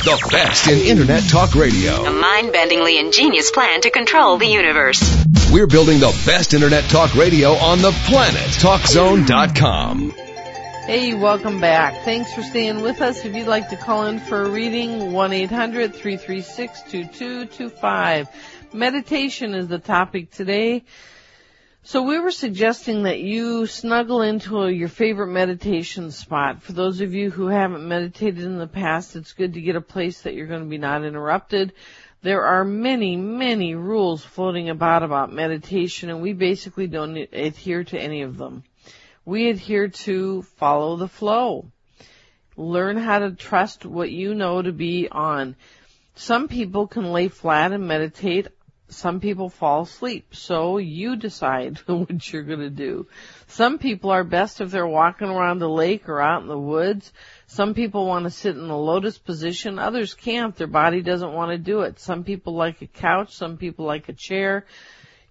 The best in Internet Talk Radio. A mind-bendingly ingenious plan to control the universe. We're building the best Internet Talk Radio on the planet. TalkZone.com. Hey, welcome back. Thanks for staying with us. If you'd like to call in for a reading, 1-800-336-2225. Meditation is the topic today. So we were suggesting that you snuggle into your favorite meditation spot. For those of you who haven't meditated in the past, it's good to get a place that you're going to be not interrupted. There are many, many rules floating about about meditation and we basically don't adhere to any of them. We adhere to follow the flow. Learn how to trust what you know to be on. Some people can lay flat and meditate some people fall asleep, so you decide what you're to do. Some people are best if they're walking around the lake or out in the woods. Some people want to sit in the lotus position. Others can't. Their body doesn't want to do it. Some people like a couch. Some people like a chair.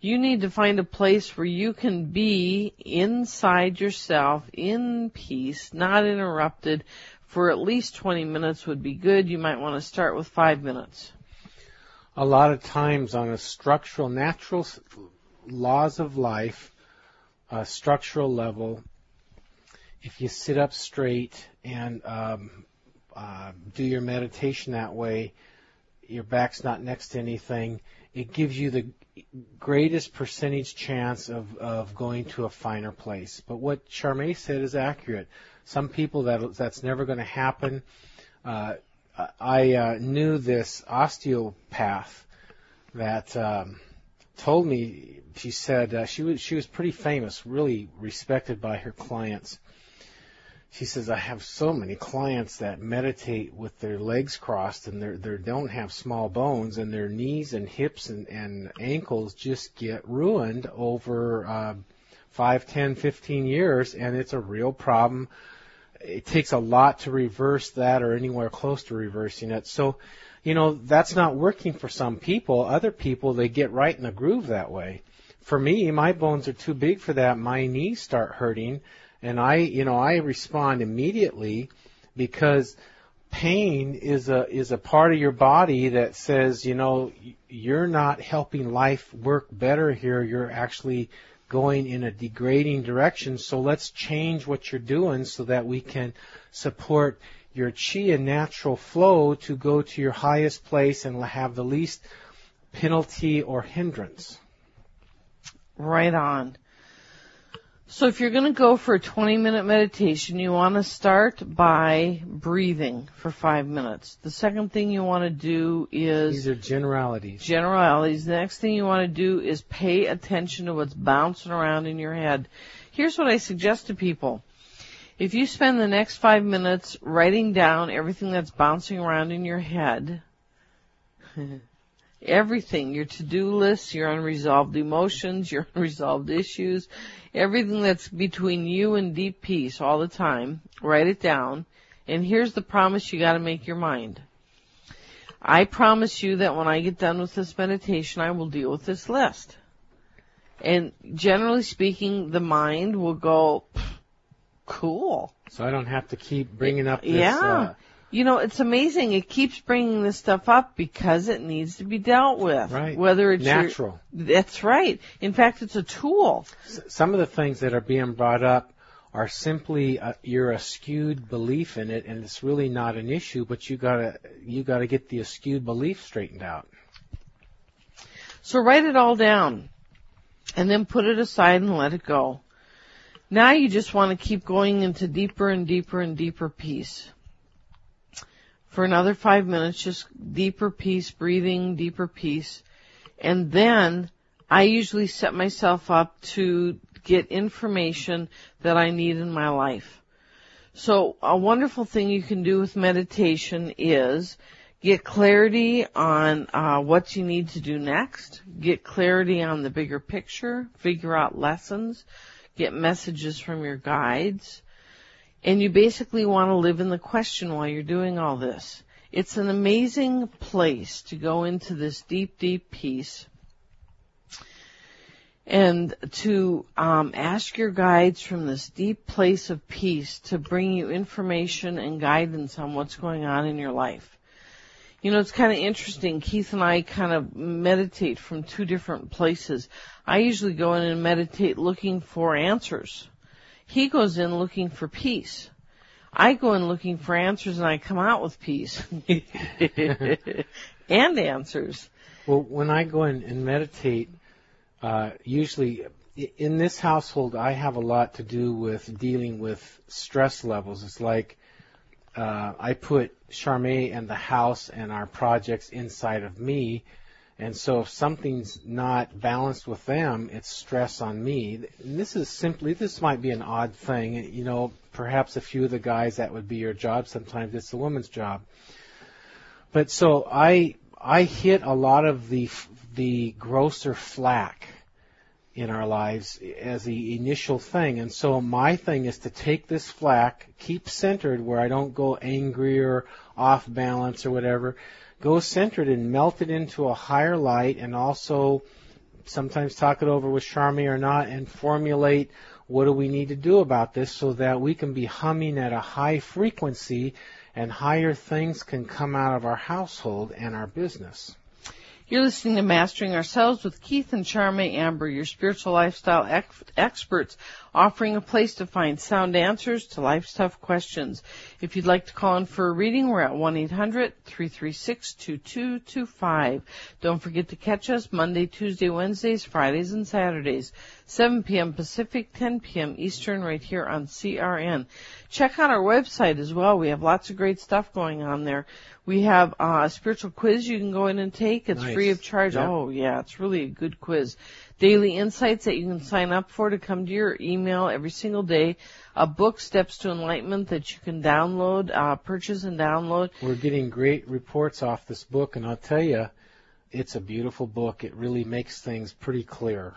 You need to find a place where you can be inside yourself in peace, not interrupted. For at least 20 minutes would be good. You might want to start with five minutes a lot of times on a structural, natural laws of life, a structural level, if you sit up straight and um, uh, do your meditation that way, your back's not next to anything, it gives you the greatest percentage chance of, of going to a finer place. But what Charmaine said is accurate. Some people that that's never going to happen. Uh, I uh, knew this osteopath that um, told me. She said uh, she was she was pretty famous, really respected by her clients. She says I have so many clients that meditate with their legs crossed and they they don't have small bones and their knees and hips and, and ankles just get ruined over uh, five, ten, fifteen years, and it's a real problem it takes a lot to reverse that or anywhere close to reversing it. So, you know, that's not working for some people. Other people, they get right in the groove that way. For me, my bones are too big for that. My knees start hurting and I, you know, I respond immediately because pain is a is a part of your body that says, you know, you're not helping life work better here. You're actually going in a degrading direction. So let's change what you're doing so that we can support your chi and natural flow to go to your highest place and have the least penalty or hindrance. Right on. So if you're going to go for a 20 minute meditation, you want to start by breathing for five minutes. The second thing you want to do is... These are generalities. Generalities. The next thing you want to do is pay attention to what's bouncing around in your head. Here's what I suggest to people. If you spend the next five minutes writing down everything that's bouncing around in your head, everything, your to-do list, your unresolved emotions, your unresolved issues, everything that's between you and deep peace all the time, write it down. And here's the promise you gotta make your mind. I promise you that when I get done with this meditation, I will deal with this list. And generally speaking, the mind will go, cool. So I don't have to keep bringing up this, yeah. Uh, you know, it's amazing. It keeps bringing this stuff up because it needs to be dealt with. Right. Whether it's natural. Your, that's right. In fact, it's a tool. some of the things that are being brought up are simply uh, your skewed belief in it, and it's really not an issue. But you gotta you gotta get the skewed belief straightened out. So write it all down, and then put it aside and let it go. Now you just want to keep going into deeper and deeper and deeper peace for another five minutes, just deeper peace, breathing, deeper peace. And then I usually set myself up to get information that I need in my life. So a wonderful thing you can do with meditation is get clarity on uh, what you need to do next, get clarity on the bigger picture, figure out lessons, get messages from your guides, and you basically want to live in the question while you're doing all this. It's an amazing place to go into this deep, deep peace and to um, ask your guides from this deep place of peace to bring you information and guidance on what's going on in your life. You know, it's kind of interesting. Keith and I kind of meditate from two different places. I usually go in and meditate looking for answers. He goes in looking for peace. I go in looking for answers and I come out with peace. and answers. Well, when I go in and meditate, uh, usually in this household, I have a lot to do with dealing with stress levels. It's like uh, I put Charmaine and the house and our projects inside of me. And so if something's not balanced with them, it's stress on me. And this is simply, this might be an odd thing. You know, perhaps a few of the guys that would be your job. Sometimes it's the woman's job. But so I, I hit a lot of the, the grosser flack in our lives as the initial thing. And so my thing is to take this flack, keep centered where I don't go angry or off balance or whatever, go centered and melt it into a higher light and also sometimes talk it over with Charmy or not and formulate what do we need to do about this so that we can be humming at a high frequency and higher things can come out of our household and our business. You're listening to Mastering Ourselves with Keith and Charmaine Amber, your spiritual lifestyle ex- experts, offering a place to find sound answers to life's tough questions. If you'd like to call in for a reading, we're at 1-800-336-2225. Don't forget to catch us Monday, Tuesday, Wednesdays, Fridays, and Saturdays, 7 p.m. Pacific, 10 p.m. Eastern, right here on CRN. Check out our website as well. We have lots of great stuff going on there. We have uh, a spiritual quiz you can go in and take. It's Nice. free of charge. Yep. Oh yeah, it's really a good quiz. Daily insights that you can sign up for to come to your email every single day. A book, Steps to Enlightenment, that you can download, uh, purchase and download. We're getting great reports off this book, and I'll tell you, it's a beautiful book. It really makes things pretty clear.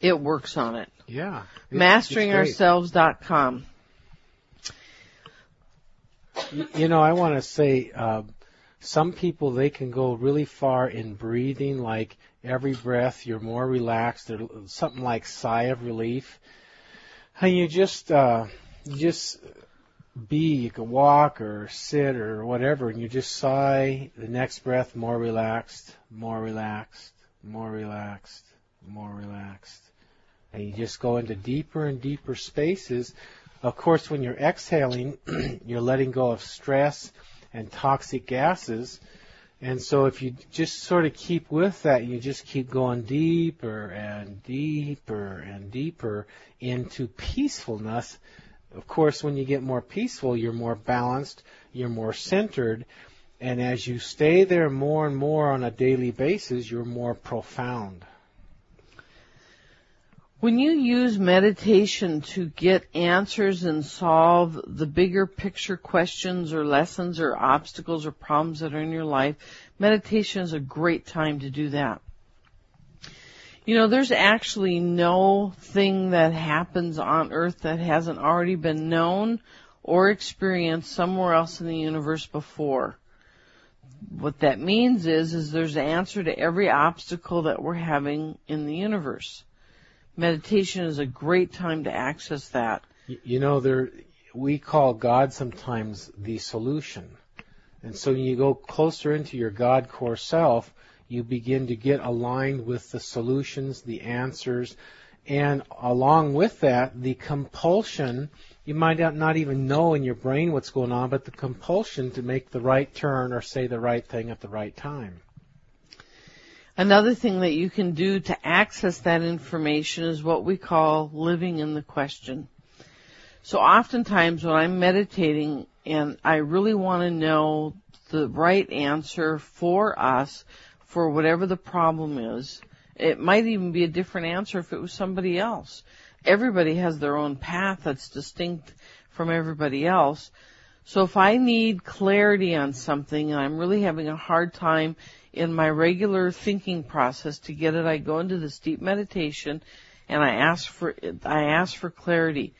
It works on it. Yeah. It-. MasteringOurselves.com. You know, I want to say, uh, some people they can go really far in breathing, like every breath you're more relaxed, or something like sigh of relief. And you just, uh, you just be, you can walk or sit or whatever, and you just sigh. The next breath, more relaxed, more relaxed, more relaxed, more relaxed. And you just go into deeper and deeper spaces. Of course, when you're exhaling, you're letting go of stress and toxic gases. And so if you just sort of keep with that, you just keep going deeper and deeper and deeper into peacefulness. Of course, when you get more peaceful, you're more balanced, you're more centered, and as you stay there more and more on a daily basis, you're more profound. When you use meditation to get answers and solve the bigger picture questions or lessons or obstacles or problems that are in your life, meditation is a great time to do that. You know, there's actually no thing that happens on earth that hasn't already been known or experienced somewhere else in the universe before. What that means is, is there's an answer to every obstacle that we're having in the universe. Meditation is a great time to access that. You know, there we call God sometimes the solution. And so when you go closer into your God core self, you begin to get aligned with the solutions, the answers, and along with that, the compulsion, you might not- even know in your brain what's going on, but the compulsion to make the right turn or say the right thing at the right time. Another thing that you can do to access that information is what we call living in the question. So oftentimes when I'm meditating and I really want to know the right answer for us for whatever the problem is, it might even be a different answer if it was somebody else. Everybody has their own path that's distinct from everybody else. So if I need clarity on something and I'm really having a hard time in my regular thinking process to get it, I go into this deep meditation and I ask for, I ask for clarity.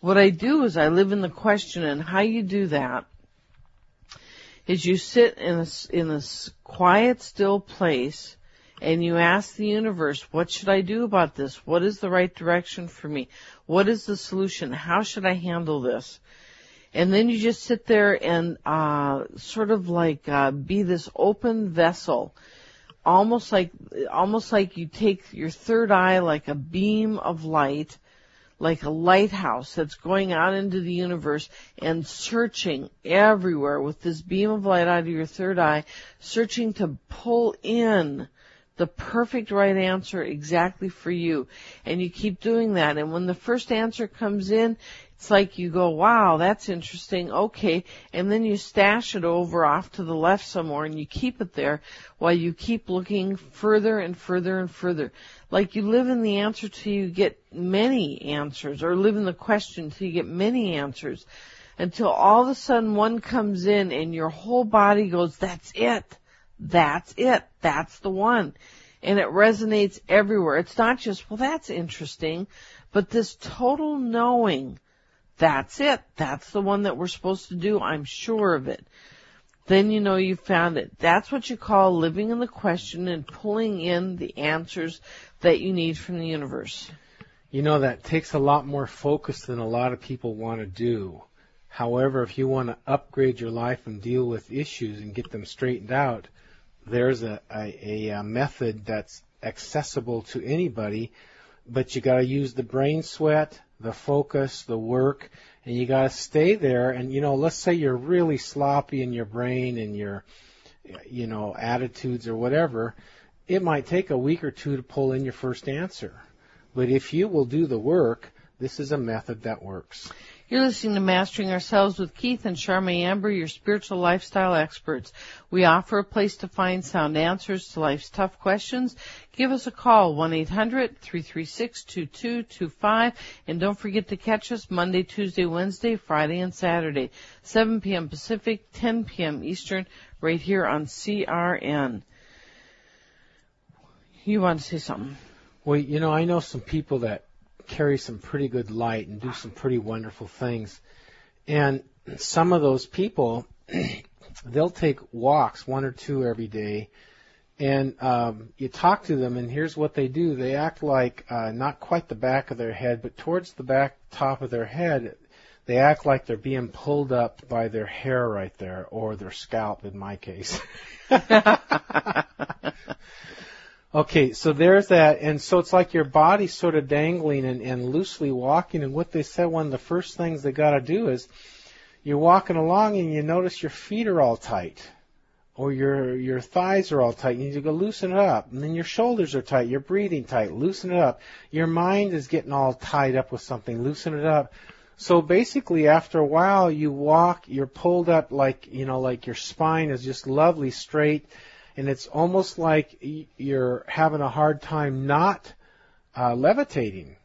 What I do is I live in the question and how you do that is you sit in a, in a quiet, still place and you ask the universe, what should I do about this? What is the right direction for me? What is the solution? How should I handle this? And then you just sit there and, uh, sort of like, uh, be this open vessel. Almost like, almost like you take your third eye like a beam of light, like a lighthouse that's going out into the universe and searching everywhere with this beam of light out of your third eye, searching to pull in the perfect right answer exactly for you. And you keep doing that. And when the first answer comes in, it's like you go, wow, that's interesting. Okay. And then you stash it over off to the left somewhere and you keep it there while you keep looking further and further and further. Like you live in the answer till you get many answers or live in the question till you get many answers until all of a sudden one comes in and your whole body goes, that's it. That's it. That's the one. And it resonates everywhere. It's not just, well, that's interesting, but this total knowing, that's it. That's the one that we're supposed to do. I'm sure of it. Then you know you found it. That's what you call living in the question and pulling in the answers that you need from the universe. You know, that takes a lot more focus than a lot of people want to do. However, if you want to upgrade your life and deal with issues and get them straightened out, there's a, a, a method that's accessible to anybody, but you got to use the brain sweat, the focus, the work, and you got to stay there. And you know, let's say you're really sloppy in your brain and your, you know, attitudes or whatever. It might take a week or two to pull in your first answer, but if you will do the work, this is a method that works. You're listening to Mastering Ourselves with Keith and Charmaine Amber, your spiritual lifestyle experts. We offer a place to find sound answers to life's tough questions. Give us a call, 1-800-336-2225, and don't forget to catch us Monday, Tuesday, Wednesday, Friday, and Saturday, 7 p.m. Pacific, 10 p.m. Eastern, right here on CRN. You want to say something? Well, you know, I know some people that carry some pretty good light and do some pretty wonderful things. And some of those people, they'll take walks, one or two every day, and um, you talk to them, and here's what they do: they act like uh, not quite the back of their head, but towards the back top of their head. They act like they're being pulled up by their hair right there, or their scalp, in my case. Okay, so there's that, and so it's like your body's sort of dangling and, and loosely walking. And what they said, one of the first things they got to do is you're walking along and you notice your feet are all tight, or your your thighs are all tight. You need to go loosen it up, and then your shoulders are tight. You're breathing tight. Loosen it up. Your mind is getting all tied up with something. Loosen it up. So basically, after a while, you walk. You're pulled up like you know, like your spine is just lovely straight and it's almost like you're having a hard time not uh, levitating.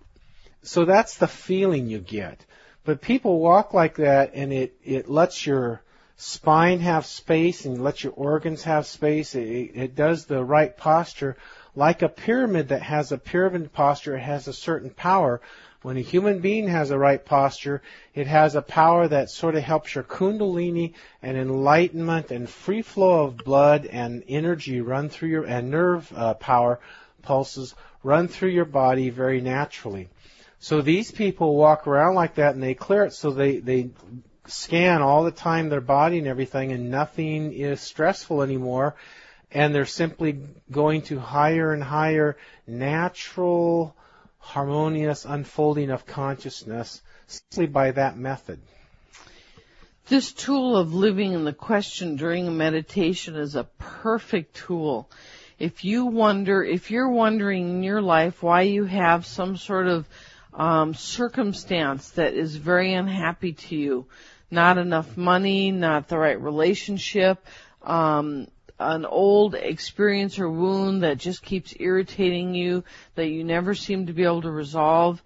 So that's the feeling you get. But people walk like that, and it it lets your spine have space and lets your organs have space. It, it does the right posture, like a pyramid that has a pyramid posture. It has a certain power. When a human being has a right posture, it has a power that sort of helps your kundalini and enlightenment and free flow of blood and energy run through your, and nerve uh, power pulses run through your body very naturally. So these people walk around like that and they clear it so they, they scan all the time their body and everything and nothing is stressful anymore and they're simply going to higher and higher natural harmonious unfolding of consciousness simply by that method. This tool of living in the question during a meditation is a perfect tool. If you wonder, if you're wondering in your life why you have some sort of um, circumstance that is very unhappy to you, not enough money, not the right relationship, um, an old experience or wound that just keeps irritating you, that you never seem to be able to resolve.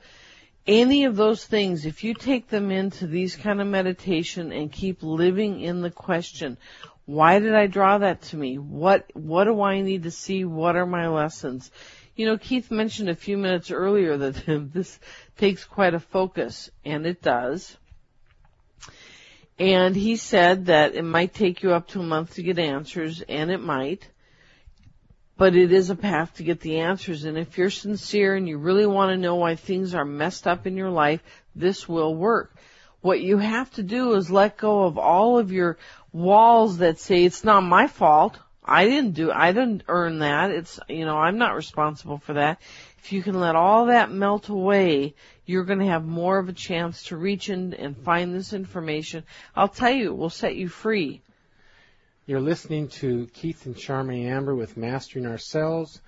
Any of those things, if you take them into these kind of meditation and keep living in the question, why did I draw that to me? What, what do I need to see? What are my lessons? You know, Keith mentioned a few minutes earlier that this takes quite a focus, and it does. And he said that it might take you up to a month to get answers, and it might. But it is a path to get the answers. And if you're sincere and you really want to know why things are messed up in your life, this will work. What you have to do is let go of all of your walls that say it's not my fault. I didn't do, I didn't earn that. It's, you know, I'm not responsible for that. If you can let all that melt away, you're going to have more of a chance to reach in and find this information. I'll tell you, it will set you free. You're listening to Keith and Charmy Amber with Mastering Ourselves.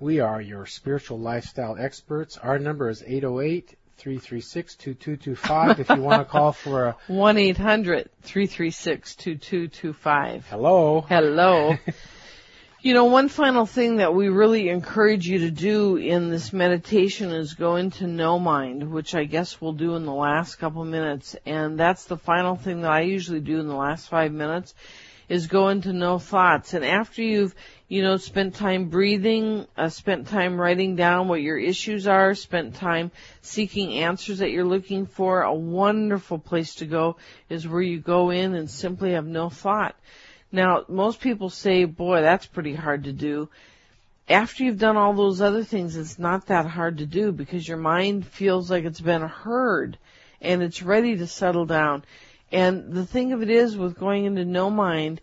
We are your spiritual lifestyle experts. Our number is 808 336 2225 if you want to call for a 1 800 336 2225. hello. Hello. you know, one final thing that we really encourage you to do in this meditation is go into no mind, which I guess we'll do in the last couple minutes. And that's the final thing that I usually do in the last five minutes is go into no thoughts. And after you've, you know, spent time breathing, uh, spent time writing down what your issues are, spent time seeking answers that you're looking for, a wonderful place to go is where you go in and simply have no thought. Now, most people say, boy, that's pretty hard to do. After you've done all those other things, it's not that hard to do because your mind feels like it's been heard and it's ready to settle down. And the thing of it is with going into no mind,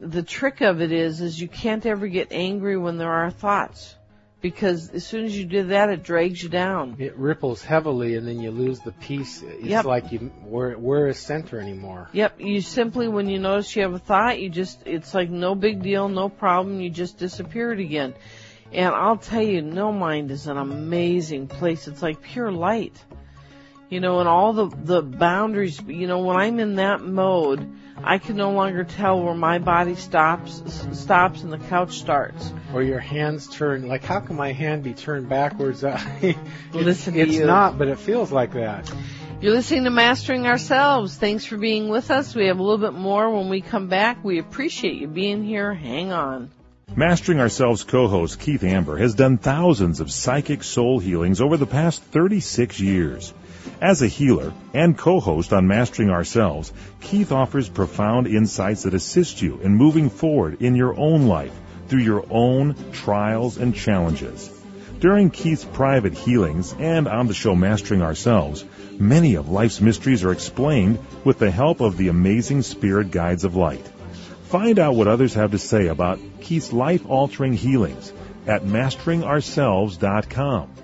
the trick of it is, is you can't ever get angry when there are thoughts. Because as soon as you do that, it drags you down. It ripples heavily and then you lose the peace. It's Yep. like you, we're, we're a center anymore. Yep, you simply, when you notice you have a thought, you just, it's like no big deal, no problem, you just disappeared again. And I'll tell you, no mind is an amazing place. It's like pure light. You know, and all the, the boundaries, you know, when I'm in that mode, I can no longer tell where my body stops, stops and the couch starts. Or your hands turn, like how can my hand be turned backwards? it's, Listen to it's you. not, but it feels like that. You're listening to Mastering Ourselves. Thanks for being with us. We have a little bit more when we come back. We appreciate you being here. Hang on. Mastering Ourselves co-host Keith Amber has done thousands of psychic soul healings over the past 36 years. As a healer and co-host on Mastering Ourselves, Keith offers profound insights that assist you in moving forward in your own life through your own trials and challenges. During Keith's private healings and on the show Mastering Ourselves, many of life's mysteries are explained with the help of the amazing spirit guides of light. Find out what others have to say about Keith's life-altering healings at masteringourselves.com.